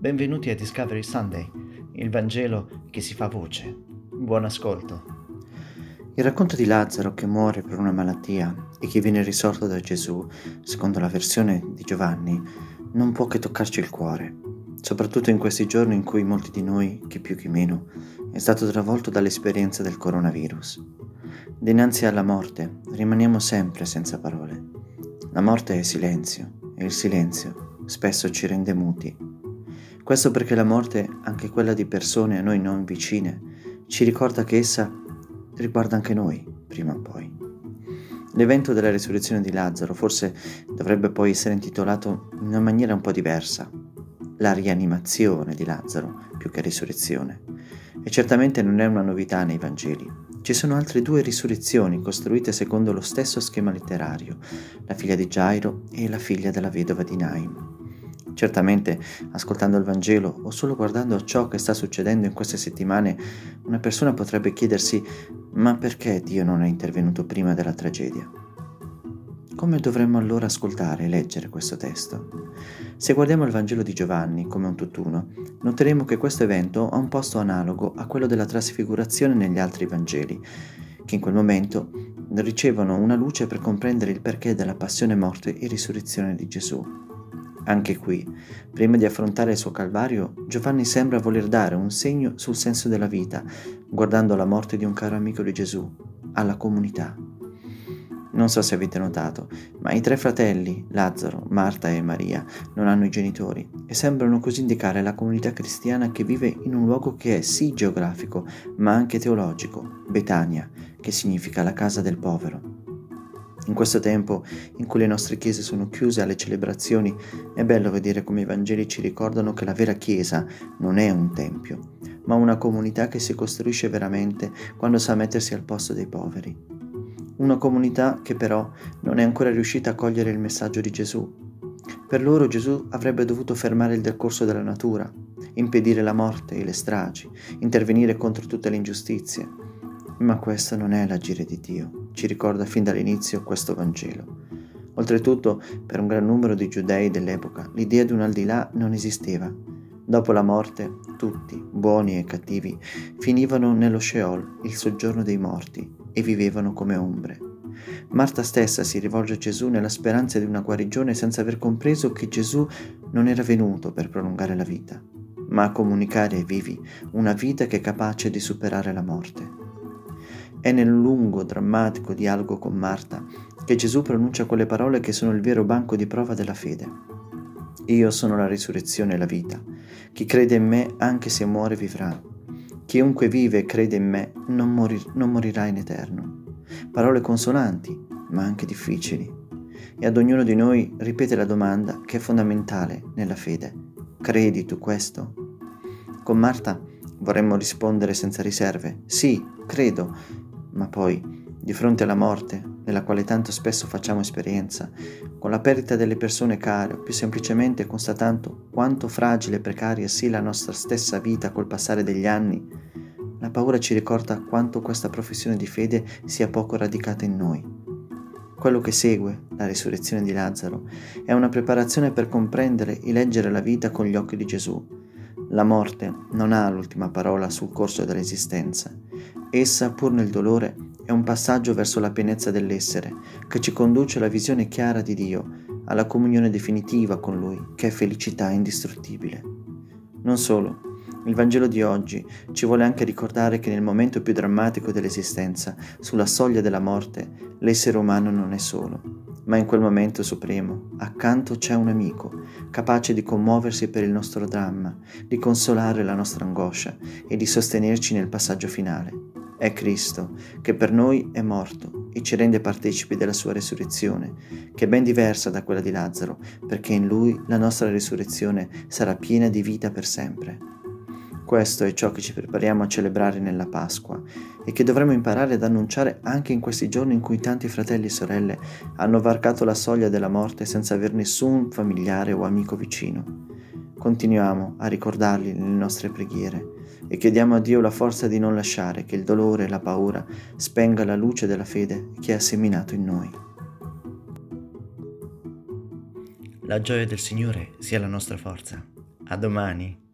Benvenuti a Discovery Sunday, il Vangelo che si fa voce. Buon ascolto. Il racconto di Lazzaro che muore per una malattia e che viene risorto da Gesù, secondo la versione di Giovanni, non può che toccarci il cuore, soprattutto in questi giorni in cui molti di noi, chi più chi meno, è stato travolto dall'esperienza del coronavirus. Dinanzi alla morte rimaniamo sempre senza parole. La morte è silenzio e il silenzio spesso ci rende muti. Questo perché la morte, anche quella di persone a noi non vicine, ci ricorda che essa riguarda anche noi, prima o poi. L'evento della risurrezione di Lazzaro forse dovrebbe poi essere intitolato in una maniera un po' diversa, la rianimazione di Lazzaro più che risurrezione. E certamente non è una novità nei Vangeli. Ci sono altre due risurrezioni costruite secondo lo stesso schema letterario, la figlia di Gairo e la figlia della vedova di Naim. Certamente, ascoltando il Vangelo o solo guardando ciò che sta succedendo in queste settimane, una persona potrebbe chiedersi ma perché Dio non è intervenuto prima della tragedia? Come dovremmo allora ascoltare e leggere questo testo? Se guardiamo il Vangelo di Giovanni come un tutt'uno, noteremo che questo evento ha un posto analogo a quello della trasfigurazione negli altri Vangeli, che in quel momento ricevono una luce per comprendere il perché della passione, morte e risurrezione di Gesù. Anche qui, prima di affrontare il suo calvario, Giovanni sembra voler dare un segno sul senso della vita, guardando la morte di un caro amico di Gesù, alla comunità. Non so se avete notato, ma i tre fratelli, Lazzaro, Marta e Maria, non hanno i genitori e sembrano così indicare la comunità cristiana che vive in un luogo che è sì geografico, ma anche teologico, Betania, che significa la casa del povero. In questo tempo in cui le nostre chiese sono chiuse alle celebrazioni, è bello vedere come i Vangeli ci ricordano che la vera Chiesa non è un tempio, ma una comunità che si costruisce veramente quando sa mettersi al posto dei poveri. Una comunità che però non è ancora riuscita a cogliere il messaggio di Gesù. Per loro Gesù avrebbe dovuto fermare il decorso della natura, impedire la morte e le stragi, intervenire contro tutte le ingiustizie, ma questo non è l'agire di Dio, ci ricorda fin dall'inizio questo Vangelo. Oltretutto, per un gran numero di giudei dell'epoca, l'idea di un al di là non esisteva. Dopo la morte, tutti, buoni e cattivi, finivano nello Sheol, il soggiorno dei morti, e vivevano come ombre. Marta stessa si rivolge a Gesù nella speranza di una guarigione senza aver compreso che Gesù non era venuto per prolungare la vita, ma a comunicare ai vivi una vita che è capace di superare la morte. È nel lungo, drammatico dialogo con Marta che Gesù pronuncia quelle parole che sono il vero banco di prova della fede. Io sono la risurrezione e la vita. Chi crede in me, anche se muore, vivrà. Chiunque vive e crede in me non, morir- non morirà in eterno. Parole consonanti, ma anche difficili. E ad ognuno di noi ripete la domanda che è fondamentale nella fede. Credi tu questo? Con Marta vorremmo rispondere senza riserve. Sì, credo, ma poi, di fronte alla morte, della quale tanto spesso facciamo esperienza, con la perdita delle persone care o più semplicemente constatando quanto fragile e precaria sia la nostra stessa vita col passare degli anni, la paura ci ricorda quanto questa professione di fede sia poco radicata in noi. Quello che segue, la risurrezione di Lazzaro, è una preparazione per comprendere e leggere la vita con gli occhi di Gesù. La morte non ha l'ultima parola sul corso dell'esistenza Essa, pur nel dolore, è un passaggio verso la pienezza dell'essere, che ci conduce alla visione chiara di Dio, alla comunione definitiva con Lui, che è felicità indistruttibile. Non solo, il Vangelo di oggi ci vuole anche ricordare che nel momento più drammatico dell'esistenza, sulla soglia della morte, l'essere umano non è solo, ma in quel momento supremo, accanto c'è un amico, capace di commuoversi per il nostro dramma, di consolare la nostra angoscia e di sostenerci nel passaggio finale. È Cristo, che per noi è morto e ci rende partecipi della sua risurrezione, che è ben diversa da quella di Lazzaro, perché in lui la nostra risurrezione sarà piena di vita per sempre. Questo è ciò che ci prepariamo a celebrare nella Pasqua e che dovremo imparare ad annunciare anche in questi giorni in cui tanti fratelli e sorelle hanno varcato la soglia della morte senza aver nessun familiare o amico vicino. Continuiamo a ricordarli nelle nostre preghiere e chiediamo a Dio la forza di non lasciare che il dolore e la paura spenga la luce della fede che ha seminato in noi. La gioia del Signore sia la nostra forza. A domani.